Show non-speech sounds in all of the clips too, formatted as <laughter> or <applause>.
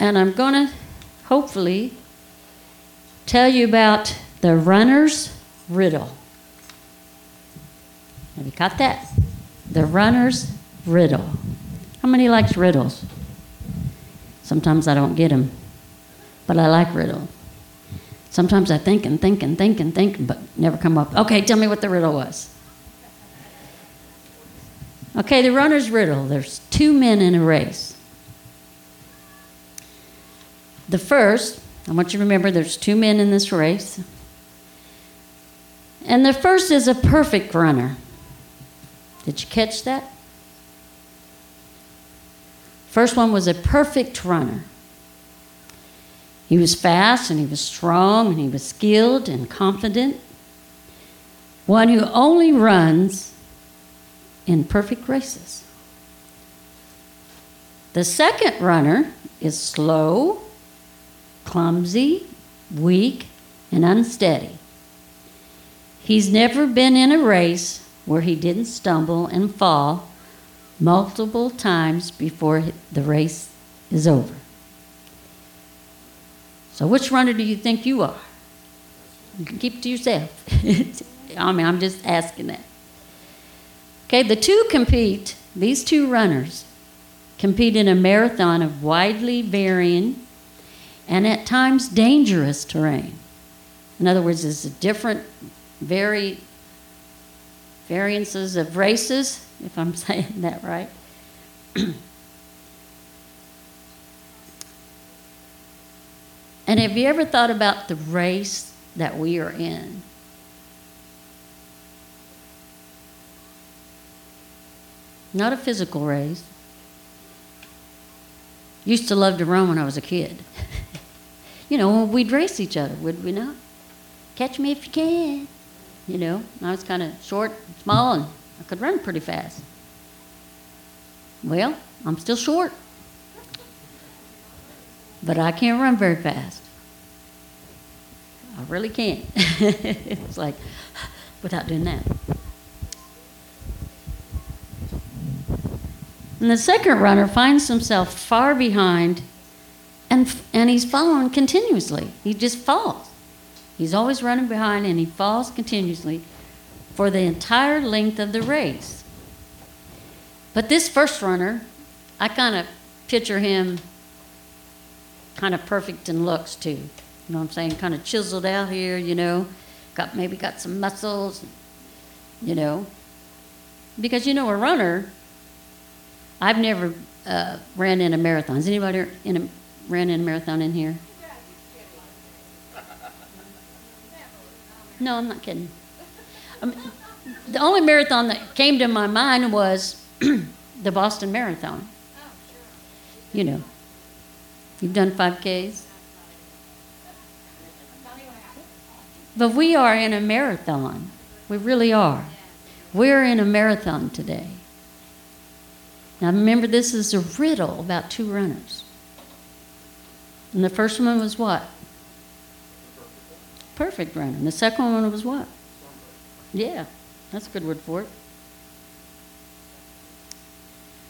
And I'm going to hopefully tell you about the runner's riddle. Have you caught that? The runner's riddle. How many likes riddles? Sometimes I don't get them, but I like riddles. Sometimes I think and think and think and think, but never come up. Okay, tell me what the riddle was. Okay, the runner's riddle. There's two men in a race. The first, I want you to remember there's two men in this race. And the first is a perfect runner. Did you catch that? First one was a perfect runner. He was fast and he was strong and he was skilled and confident. One who only runs in perfect races. The second runner is slow, clumsy, weak, and unsteady. He's never been in a race where he didn't stumble and fall multiple times before the race is over. So, which runner do you think you are? You can keep to yourself. <laughs> I mean, I'm just asking that. Okay, the two compete, these two runners compete in a marathon of widely varying and at times dangerous terrain. In other words, a different, very variances of races, if I'm <laughs> saying that right. <clears throat> and have you ever thought about the race that we are in? Not a physical race. Used to love to run when I was a kid. <laughs> you know, we'd race each other, would we not? Catch me if you can. You know, I was kind of short, small, and I could run pretty fast. Well, I'm still short, but I can't run very fast. I really can't. <laughs> it's like without doing that. And the second runner finds himself far behind and, and he's following continuously. He just falls. He's always running behind and he falls continuously for the entire length of the race. But this first runner, I kind of picture him kind of perfect in looks too. You know what I'm saying? Kind of chiseled out here, you know. Got maybe got some muscles, you know. Because you know a runner I've never uh, ran in a marathon. Has anybody in a, ran in a marathon in here? No, I'm not kidding. Um, the only marathon that came to my mind was <clears throat> the Boston Marathon. You know, you've done 5Ks. But we are in a marathon. We really are. We're in a marathon today. Now remember, this is a riddle about two runners. And the first one was what? Perfect runner. The second one was what? Yeah, that's a good word for it.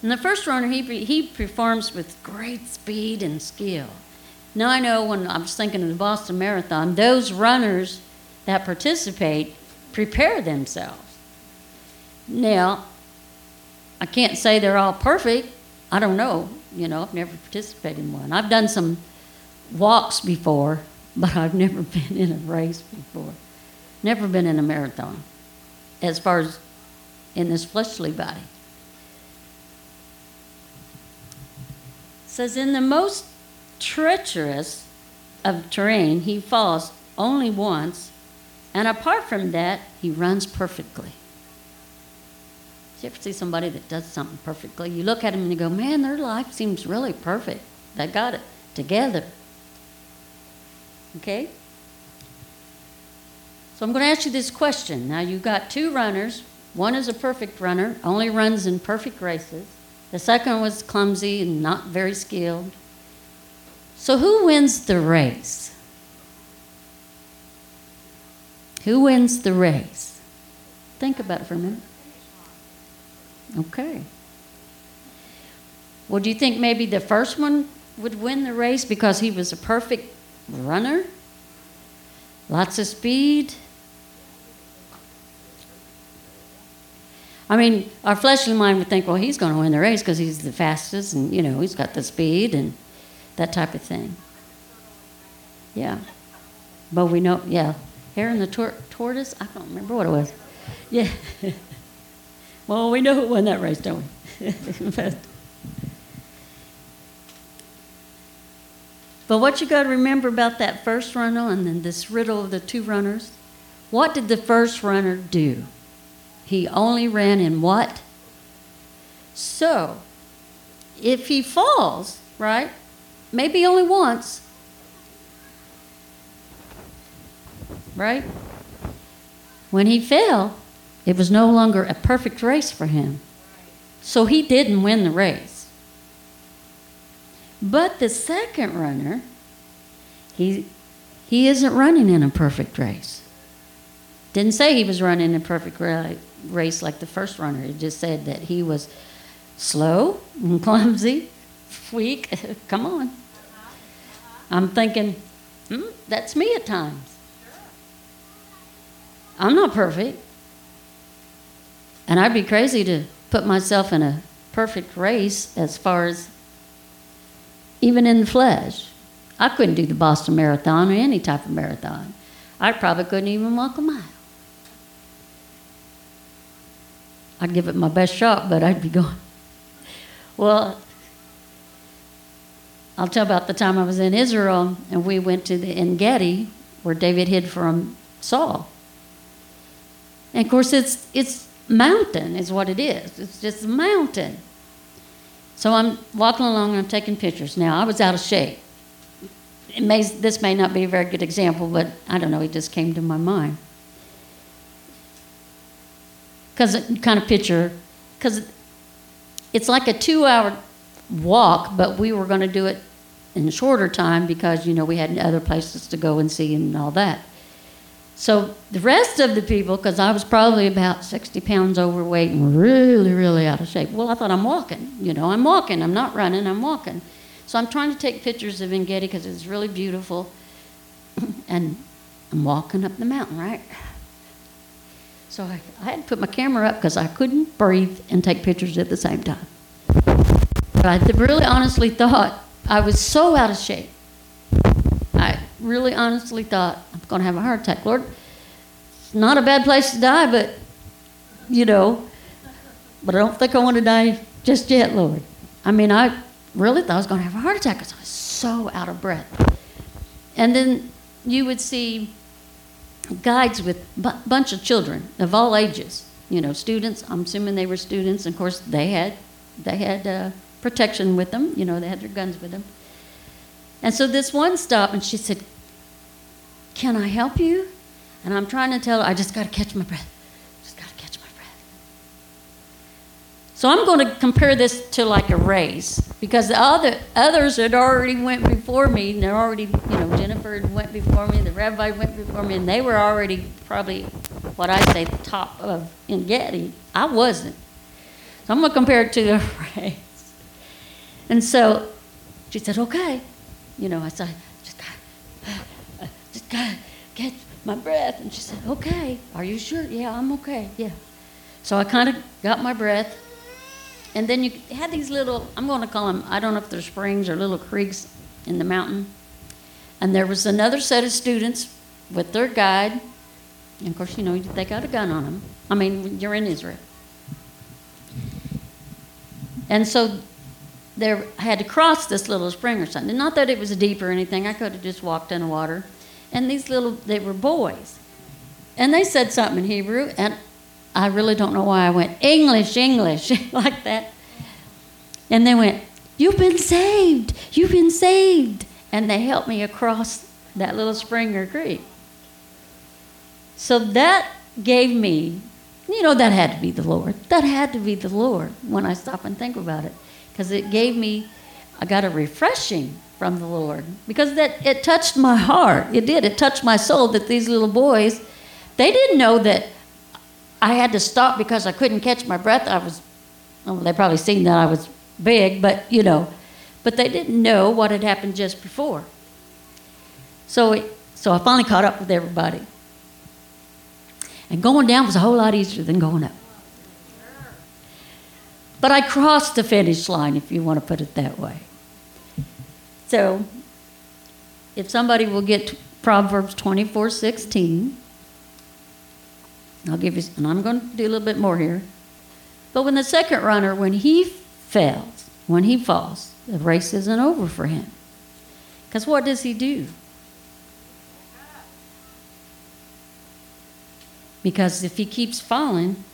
And the first runner, he, he performs with great speed and skill. Now, I know when I was thinking of the Boston Marathon, those runners that participate prepare themselves. Now, I can't say they're all perfect. I don't know. You know, I've never participated in one. I've done some walks before, but I've never <laughs> been in a race before. Never been in a marathon, as far as in this fleshly body. It says, in the most treacherous of terrain, he falls only once, and apart from that, he runs perfectly. Do you ever see somebody that does something perfectly? You look at them and you go, man, their life seems really perfect. They got it together. Okay? So I'm going to ask you this question. Now, you've got two runners. One is a perfect runner, only runs in perfect races. The second was clumsy and not very skilled. So, who wins the race? Who wins the race? Think about it for a minute. Okay. Well, do you think maybe the first one would win the race because he was a perfect runner, lots of speed. I mean, our fleshly mind would think, well, he's going to win the race because he's the fastest and, you know, he's got the speed and that type of thing. Yeah. But we know, yeah. Hare and the tor- tortoise, I don't remember what it was. Yeah. <laughs> well, we know who won that race, don't we? <laughs> but, what you got to remember about that first runner and then this riddle of the two runners, what did the first runner do? He only ran in what? So, if he falls, right, maybe only once, right? When he fell, it was no longer a perfect race for him. So he didn't win the race. But the second runner, he, he isn't running in a perfect race. Didn't say he was running a perfect race like the first runner. It just said that he was slow and <laughs> clumsy, weak. <laughs> Come on. I'm thinking, hmm, that's me at times. I'm not perfect. And I'd be crazy to put myself in a perfect race as far as even in the flesh. I couldn't do the Boston Marathon or any type of marathon. I probably couldn't even walk a mile. I'd give it my best shot, but I'd be going. Well, I'll tell about the time I was in Israel and we went to the En Gedi where David hid from Saul. And of course, it's, it's mountain, is what it is. It's just a mountain. So I'm walking along and I'm taking pictures. Now, I was out of shape. May, this may not be a very good example, but I don't know, it just came to my mind. Because kind of picture, because it's like a two hour walk, but we were going to do it in a shorter time because, you know, we had other places to go and see and all that. So the rest of the people, because I was probably about 60 pounds overweight and really, really out of shape. Well, I thought I'm walking. You know, I'm walking. I'm not running. I'm walking. So I'm trying to take pictures of En Gedi because it's really beautiful. <clears throat> and I'm walking up the mountain, right? So I, I had to put my camera up because I couldn't breathe and take pictures at the same time. But I really honestly thought I was so out of shape I really honestly thought, going to have a heart attack. Lord, it's not a bad place to die, but, you know, but I don't think I want to die just yet, Lord. I mean, I really thought I was going to have a heart attack because I was so out of breath. And then you would see guides with a bunch of children of all ages, you know, students. I'm assuming they were students. And of course, they had, they had uh, protection with them. You know, they had their guns with them. And so this one stopped and she said, Can I help you? And I'm trying to tell her, I just got to catch my breath. Just got to catch my breath. So I'm going to compare this to like a race because the other others had already went before me. And they're already, you know, Jennifer went before me, the rabbi went before me, and they were already probably what I say the top of En Gedi. I wasn't. So I'm going to compare it to a <laughs> race. And so she said, okay you know, I said, to get my breath. And she said, okay, are you sure? Yeah, I'm okay, yeah. So I kind of got my breath. And then you had these little, I'm going to call them, I don't know if they're springs or little creeks in the mountain. And there was another set of students with their guide. And of course, you know, they got a gun on them. I mean, you're in Israel. And so there I had to cross this little spring or something. Not that it was deep or anything. I could have just walked in the water. And these little they were boys. And they said something in Hebrew and I really don't know why I went English, English <laughs> like that. And they went, "You've been saved. You've been saved." And they helped me across that little spring or creek. So that gave me, you know, that had to be the Lord. That had to be the Lord when I stop and think about it because it gave me, I got a refreshing from the Lord because that it touched my heart. It did. It touched my soul that these little boys, they didn't know that I had to stop because I couldn't catch my breath. I was, well, they probably seen that I was big, but you know, but they didn't know what had happened just before. So, it, so I finally caught up with everybody. And going down was a whole lot easier than going up. But I crossed the finish line, if you want to put it that way. So, if somebody will get Proverbs 24 16, I'll give you, and I'm going to do a little bit more here. But when the second runner, when he fails, when he falls, the race isn't over for him. Because what does he do? Because if he keeps falling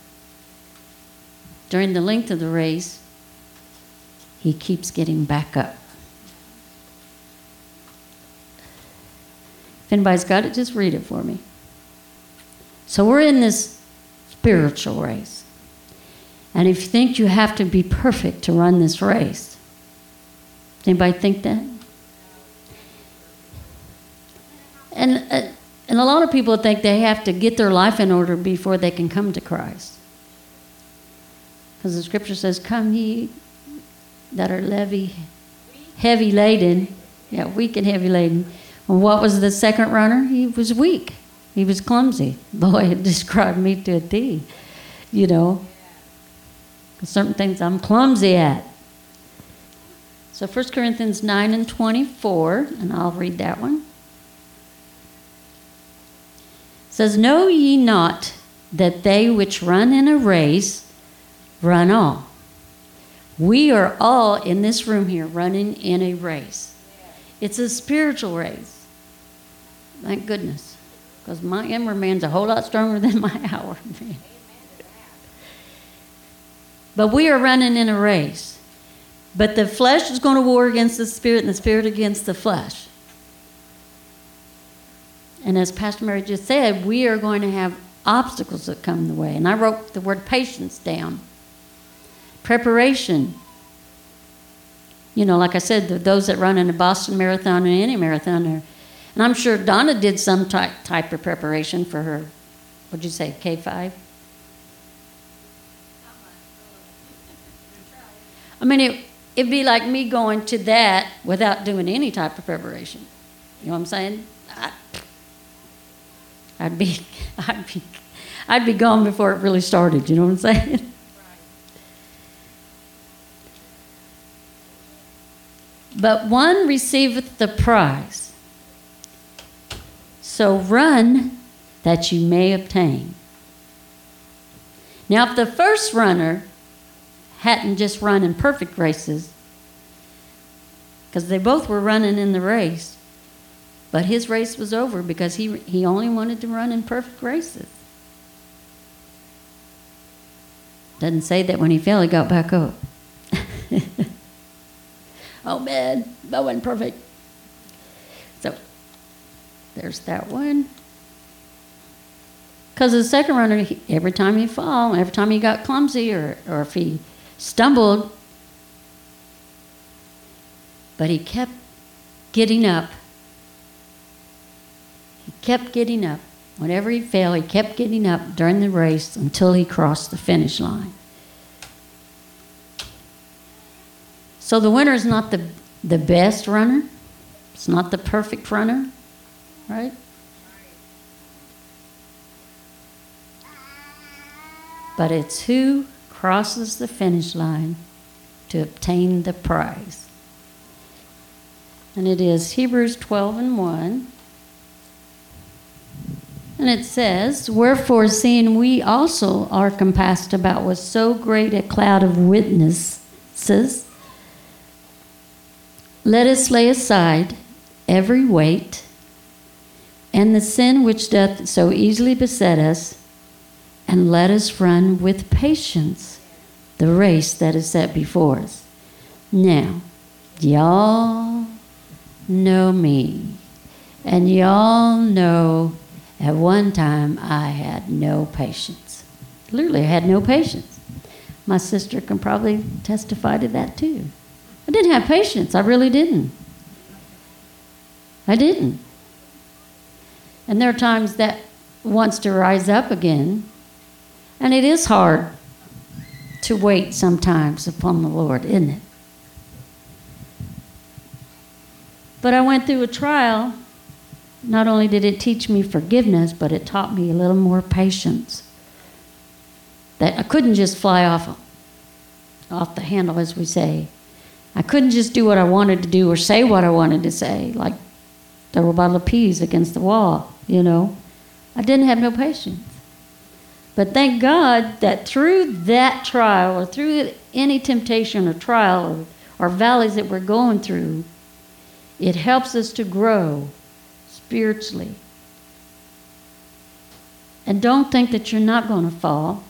during the length of the race, he keeps getting back up. Anybody's got it, just read it for me. So we're in this spiritual race. And if you think you have to be perfect to run this race, anybody think that? And, uh, and a lot of people think they have to get their life in order before they can come to Christ. Because the scripture says, Come ye that are levy, heavy laden. Yeah, weak and heavy laden. What was the second runner? He was weak. He was clumsy. <laughs> Boy, it described me to a T. You know, certain things I'm clumsy at. So 1 Corinthians 9 and 24, and I'll read that one. It says, Know ye not that they which run in a race run all. We are all in this room here running in a race. It's a spiritual race. Thank goodness. Because my inward man's a whole lot stronger <laughs> than my outward man. But we are running in a race. But the flesh is going to war against the spirit and the spirit against the flesh. And as Pastor Mary just said, we are going to have obstacles that come the way. And I wrote the word patience down preparation. You know, like I said, those that run in a Boston Marathon or any marathon, are, and I'm sure Donna did some type, type of preparation for her, what'd you say, K5? I mean, it, it'd be like me going to that without doing any type of preparation. You know what I'm saying? I, I'd be, <laughs> I'd be, I'd be gone before it really started. You know what I'm saying? <laughs> But one receiveth the prize. So run that you may obtain. Now, if the first runner hadn't just run in perfect races, because they both were running in the race, but his race was over because he, he only wanted to run in perfect races. Doesn't say that when he fell, he got back up. <laughs> oh man, that wasn't perfect. There's that one. Because the second runner, he, every time he fall, every time he got clumsy or, or if he stumbled, but he kept getting up. He kept getting up. Whenever he fell, he kept getting up during the race until he crossed the finish line. So the winner is not the, the best runner, it's not the perfect runner, right? But it's who crosses the finish line to obtain the prize. And it is Hebrews 12 and 1. And it says, Wherefore, seeing we also are compassed about with so great a cloud of witnesses, let us lay aside every weight and the sin which doth so easily beset us, and let us run with patience the race that is set before us. Now, y'all know me, and y'all know at one time I had no patience. Literally, I had no patience. My sister can probably testify to that too. I didn't have patience. I really didn't. I didn't. And there are times that wants to rise up again. And it is hard to wait sometimes upon the Lord, isn't it? But I went through a trial. Not only did it teach me forgiveness, but it taught me a little more patience. That I couldn't just fly off, off the handle, as we say. I couldn't just do what I wanted to do or say what I wanted to say, like throw a bottle of peas against the wall, you know. I didn't have no patience. But thank God that through that trial or through any temptation or trial or, or valleys that we're going through, it helps us to grow spiritually. And don't think that you're not going to fall.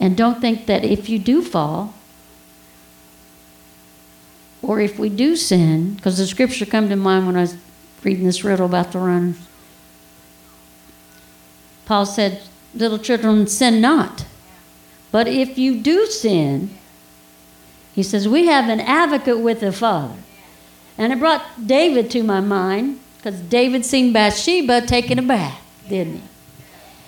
And don't think that if you do fall, or if we do sin, because the scripture come to mind when I was reading this riddle about the runners. Paul said, Little children, sin not. But if you do sin, he says, We have an advocate with the Father. And it brought David to my mind because David seen Bathsheba taking a bath, didn't he?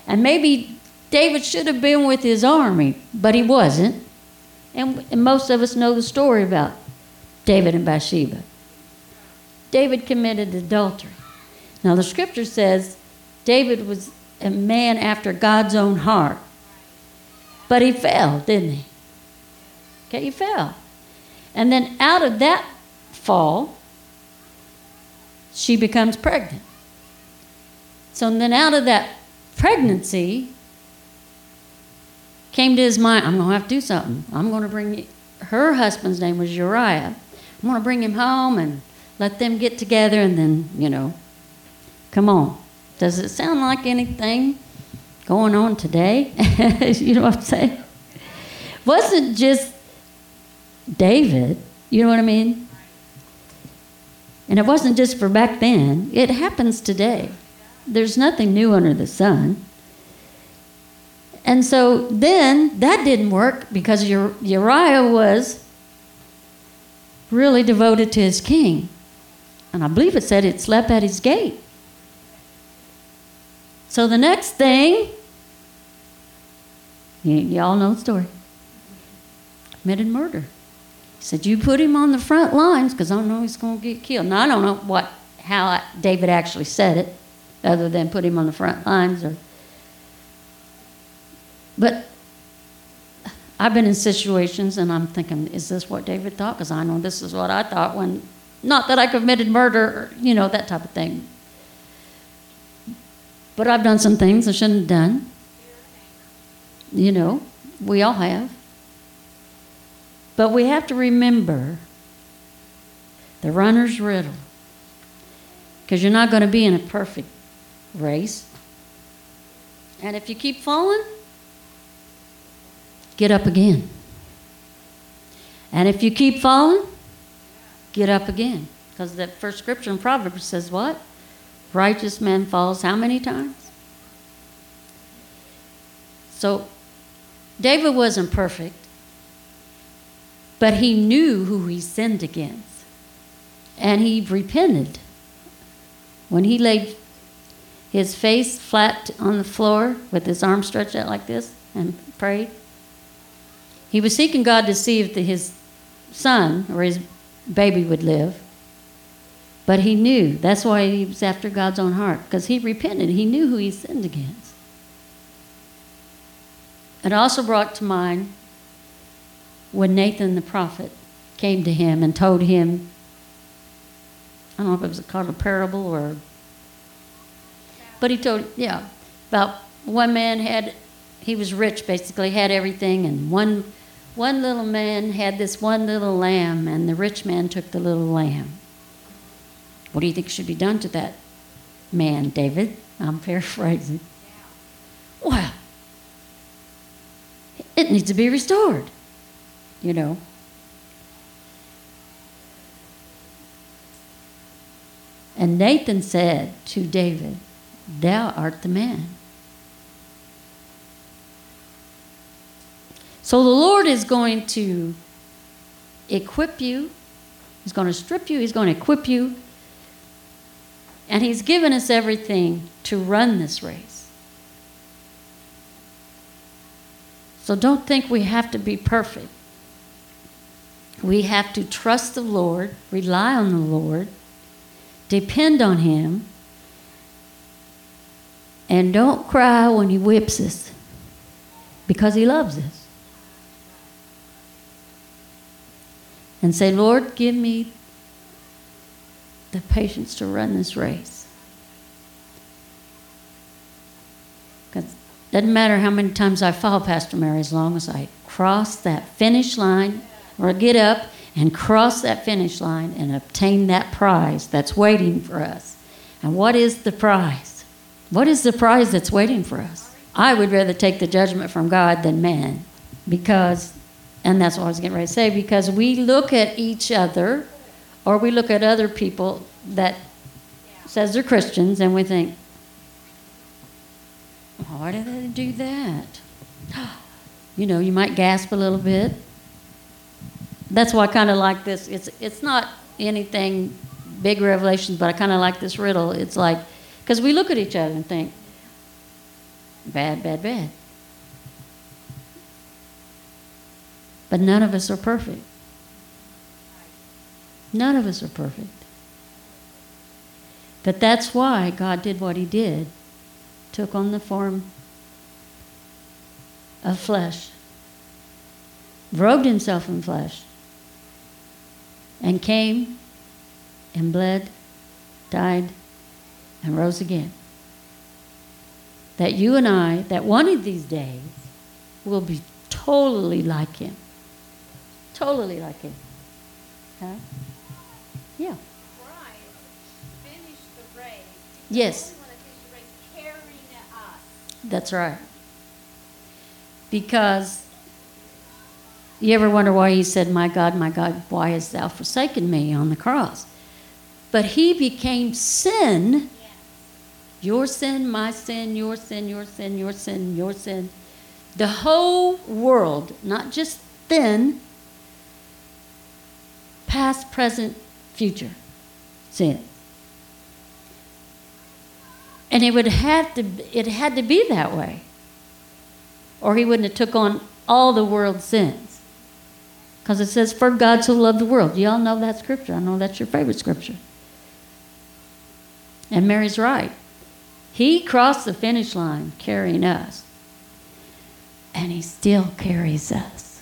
And maybe David should have been with his army, but he wasn't. And, and most of us know the story about David and Bathsheba. David committed adultery. Now, the scripture says David was a man after God's own heart. But he fell, didn't he? Okay, he fell. And then out of that fall, she becomes pregnant. So then out of that pregnancy came to his mind, I'm going to have to do something. I'm going to bring her husband's name was Uriah. I'm going to bring him home and let them get together and then, you know, come on. Does it sound like anything going on today? <laughs> you know what I'm saying? Wasn't just David, you know what I mean? And it wasn't just for back then, it happens today. There's nothing new under the sun. And so then that didn't work because Uriah was really devoted to his king. And I believe it said it slept at his gate. So the next thing, you, all know the story, committed murder. He said, You put him on the front lines because I know he's going to get killed. Now, I don't know what, how David actually said it, other than put him on the front lines. Or, but I've been in situations and I'm thinking, Is this what David thought? Because I know this is what I thought when, not that I committed murder, you know, that type of thing. But I've done some things I shouldn't have done. You know, we all have. But we have to remember the runner's riddle. Because you're not going to be in a perfect race. And if you keep falling, get up again. And if you keep falling, get up again. Because that first scripture in Proverbs says what? righteous man falls how many times? So David wasn't perfect, but he knew who he sinned against. And he repented. When he laid his face flat on the floor with his arms stretched out like this and prayed, he was seeking God to see if the, his son or his baby would live. But he knew. That's why he was after God's own heart, because he repented. He knew who he sinned against. It also brought to mind when Nathan the prophet came to him and told him, I don't know if it was called a parable or, but he told, yeah, about one man had, he was rich basically, had everything, and one, one little man had this one little lamb, and the rich man took the little lamb. What do you think should be done to that man, David? I'm paraphrasing. Well, it needs to be restored, you know. And Nathan said to David, Thou art the man. So the Lord is going to equip you, He's going to strip you, He's going to equip you and He's given us everything to run this race. So don't think we have to be perfect. We have to trust the Lord, rely on the Lord, depend on Him, and don't cry when He whips us because He loves us. And say, Lord, give me the patience to run this race. Because it doesn't matter how many times I fall, Pastor Mary, as long as I cross that finish line or get up and cross that finish line and obtain that prize that's waiting for us. And what is the prize? What is the prize that's waiting for us? I would rather take the judgment from God than man because, and that's what I was getting ready to say, because we look at each other or we look at other people that says they're Christians and we think, oh, why did they do that? <gasps> You know, you might gasp a little bit. That's why I kind of like this. It's it's not anything big revelations, but I kind of like this riddle. It's like because we look at each other and think, bad, bad, bad. But none of us are perfect. None of us are perfect. But that's why God did what He did, took on the form of flesh, robed Himself in flesh, and came and bled, died, and rose again. That you and I, that one of these days, will be totally like Him. Totally like Him. Huh? Yeah. Yes. That's right. Because you ever wonder why he said, My God, my God, why hast thou forsaken me on the cross? But he became sin. Your sin, my sin, your sin, your sin, your sin, your sin. The whole world, not just then, past, present, future sin. And it would have to it had to be that way. Or he wouldn't have took on all the world's sins. Because it says, For God so loved the world. Y'all know that scripture. I know that's your favorite scripture. And Mary's right. He crossed the finish line carrying us. And he still carries us.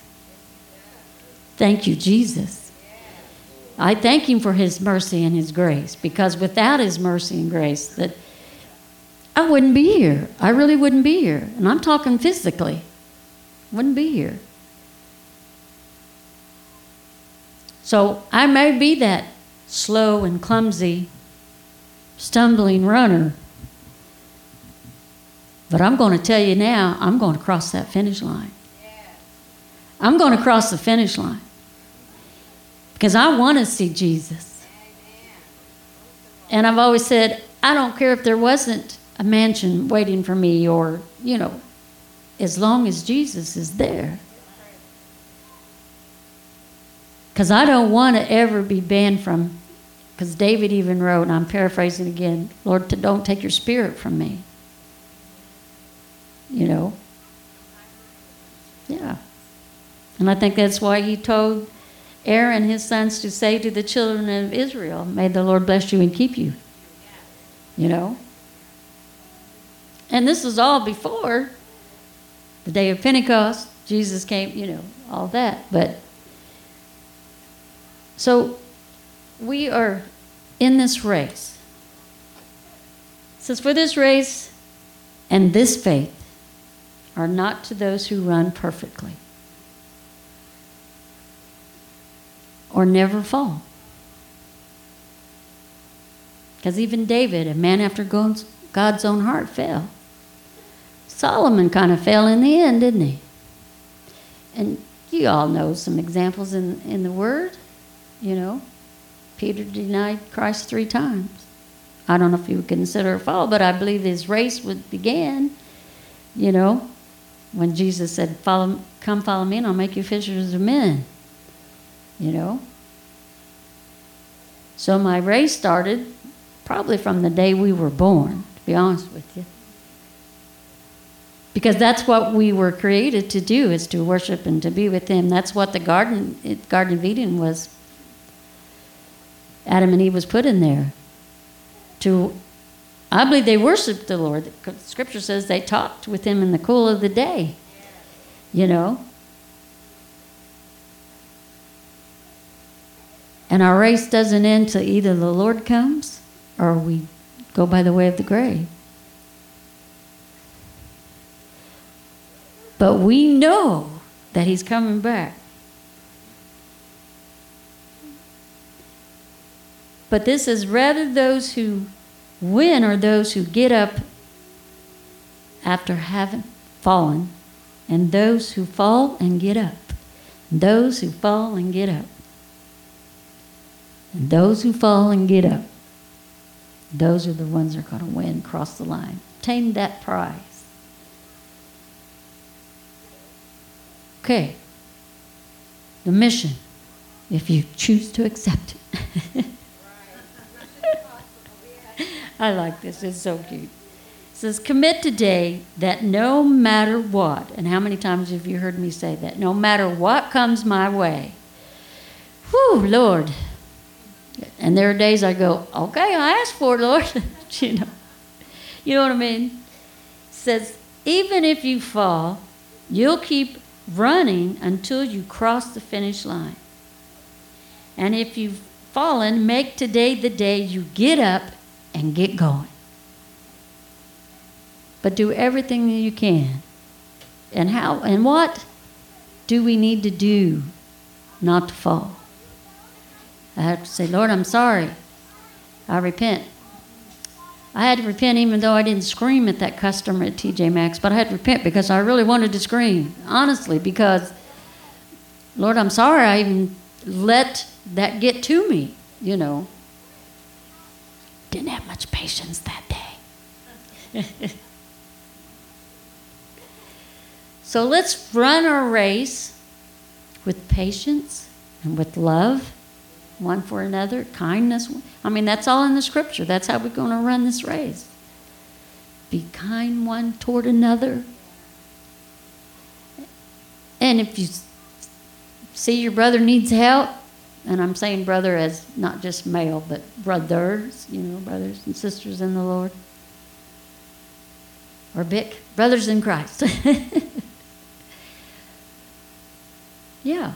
Thank you, Jesus. I thank him for his mercy and his grace because without his mercy and grace that I wouldn't be here. I really wouldn't be here. And I'm talking physically. Wouldn't be here. So I may be that slow and clumsy, stumbling runner. But I'm going to tell you now, I'm going to cross that finish line. I'm going to cross the finish line. Because I want to see Jesus. And I've always said, I don't care if there wasn't a mansion waiting for me or, you know, as long as Jesus is there. Because I don't want to ever be banned from, because David even wrote, and I'm paraphrasing again, Lord, don't take your spirit from me. You know? Yeah. And I think that's why he told Aaron, his sons, to say to the children of Israel, May the Lord bless you and keep you. You know? And this was all before the day of Pentecost. Jesus came, you know, all that. But so we are in this race. It says, For this race and this faith are not to those who run perfectly or never fall. Because even David, a man after God's own heart, fell. Solomon kind of fell in the end, didn't he? And you all know some examples in, in the Word. You know, Peter denied Christ three times. I don't know if you would consider a fall, but I believe his race would begin, you know, when Jesus said, follow, Come follow me, and I'll make you fishers of men. You know? So my race started probably from the day we were born, to be honest with you. because that's what we were created to do is to worship and to be with him that's what the garden garden of eden was adam and eve was put in there to i believe they worshiped the lord scripture says they talked with him in the cool of the day you know and our race doesn't end till either the lord comes or we go by the way of the grave But we know that he's coming back. But this is rather those who win are those who get up after having fallen, and those who fall and get up. Those who fall and get up. And those who fall and get up. Those are the ones that are going to win, cross the line, obtain that prize. Okay. The mission, if you choose to accept it. <laughs> I like this, it's so cute. It says, Commit today that no matter what, and how many times have you heard me say that? No matter what comes my way. Whew, Lord. And there are days I go, Okay, I asked for it, Lord. <laughs> you know. You know what I mean? It says, even if you fall, you'll keep running until you cross the finish line. And if you've fallen, make today the day you get up and get going. But do everything you can. And how and what do we need to do not to fall? I have to say, Lord, I'm sorry. I repent. I had to repent even though I didn't scream at that customer at TJ Maxx, but I had to repent because I really wanted to scream, honestly, because, Lord, I'm sorry I even let that get to me, you know. Didn't have much patience that day. <laughs> so let's run our race with patience and with love one for another, kindness. I mean, that's all in the scripture. That's how we're going to run this race. Be kind one toward another. And if you see your brother needs help, and I'm saying brother as not just male, but brothers, you know, brothers and sisters in the Lord. Or Bick, brothers in Christ. <laughs> yeah.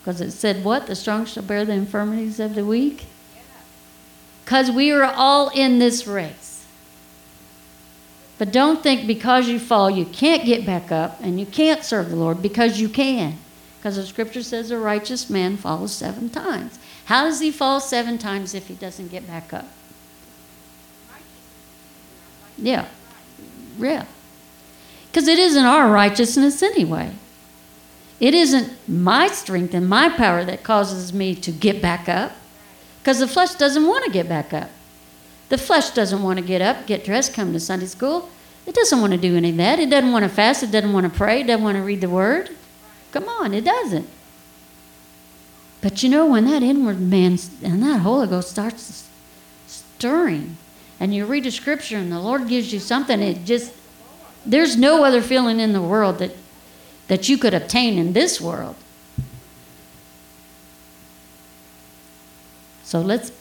Because it said, What? The strong shall bear the infirmities of the weak? Because we are all in this race. But don't think because you fall, you can't get back up and you can't serve the Lord because you can. Because the scripture says a righteous man falls seven times. How does he fall seven times if he doesn't get back up? Yeah. Yeah. Because it isn't our righteousness anyway. It isn't my strength and my power that causes me to get back up because the flesh doesn't want to get back up. The flesh doesn't want to get up, get dressed, come to Sunday school. It doesn't want to do any of that. It doesn't want to fast. It doesn't want to pray. It doesn't want to read the word. Come on, it doesn't. But you know, when that inward man and that Holy Ghost starts stirring, and you read a scripture and the Lord gives you something, it just, there's no other feeling in the world that that you could obtain in this world. So let's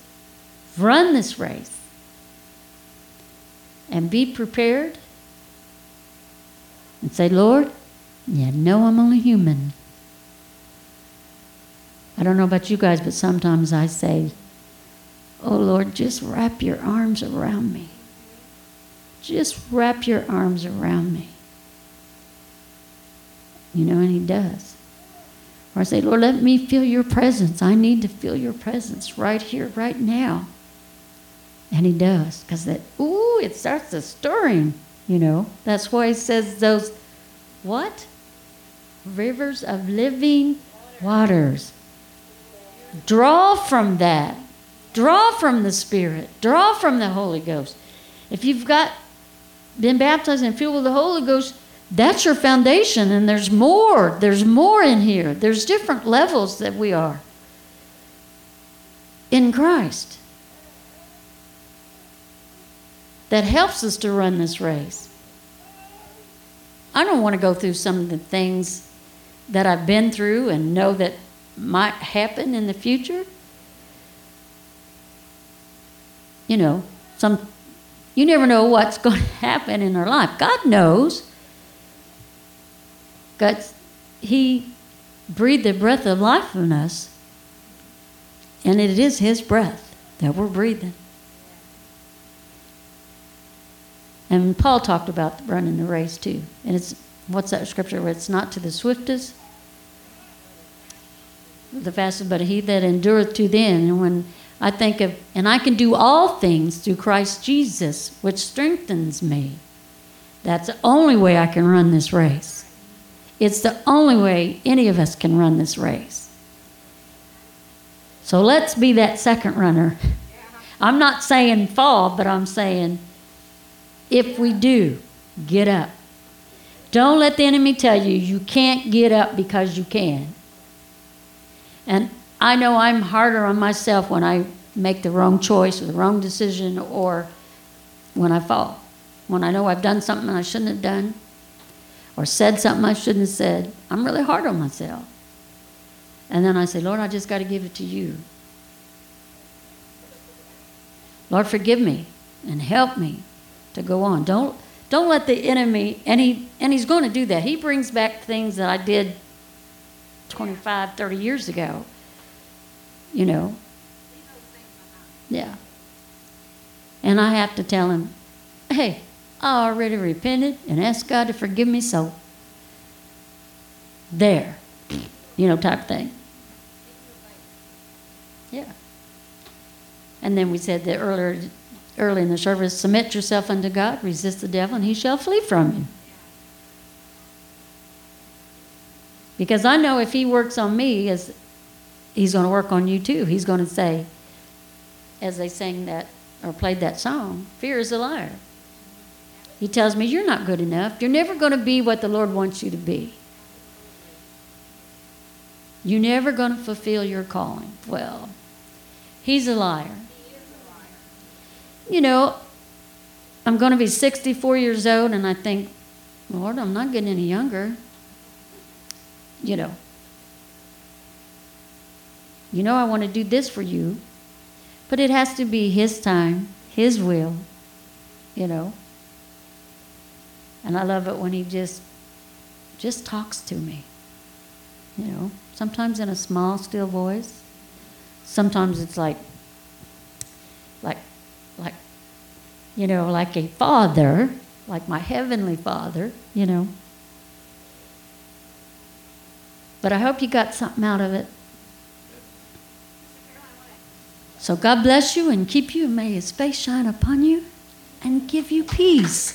run this race and be prepared and say, Lord, you know I'm only human. I don't know about you guys, but sometimes I say, Oh Lord, just wrap your arms around me. Just wrap your arms around me. You know, and He does. Or I say, Lord, let me feel your presence. I need to feel your presence right here, right now. And He does, because that, ooh, it starts to stirring, you know. That's why He says those, what? Rivers of living waters. Draw from that. Draw from the Spirit. Draw from the Holy Ghost. If you've got been baptized and filled with the Holy Ghost, that's your foundation, and there's more. There's more in here. There's different levels that we are in Christ that helps us to run this race. I don't want to go through some of the things that I've been through and know that might happen in the future. You know, some you never know what's going <laughs> to happen in our life. God knows. God, He breathed the breath of life in us, and it is His breath that we're breathing. And Paul talked about running the race too. And it's what's that scripture where it's not to the swiftest, the fastest, but he that endureth to the end. And when I think of, and I can do all things through Christ Jesus, which strengthens me. That's the only way I can run this race. It's the only way any of us can run this race. So let's be that second runner. I'm not saying fall, but I'm saying if we do, get up. Don't let the enemy tell you you can't get up because you can. And I know I'm harder on myself when I make the wrong choice or the wrong decision or when I fall. When I know I've done something I shouldn't have done or said something I shouldn't have said, I'm really hard on myself. And then I say, Lord, I just got to give it to you. Lord, forgive me and help me to go on. Don't don't let the enemy and he and he's going to do that. He brings back things that I did 25, 30 years ago. You know. Yeah. And I have to tell him, "Hey, I already repented and asked God to forgive me, so there." You know, type thing. Yeah. And then we said that earlier early in the service submit yourself unto God, resist the devil, and he shall flee from you. Because I know if he works on me, as he's going to work on you too. He's going to say, as they sang that or played that song, fear is a liar. He tells me, You're not good enough. You're never going to be what the Lord wants you to be. You're never going to fulfill your calling. Well, he's a liar you know, I'm going to be 64 years old, and I think, Lord, I'm not getting any younger. You know, you know, I want to do this for you, but it has to be His time, His will, you know. And I love it when He just, just talks to me, you know. Sometimes in a small, still voice. Sometimes it's like, like like, you know, like a father, like my heavenly father, you know. But I hope you got something out of it. So God bless you and keep you, may his face shine upon you and give you peace.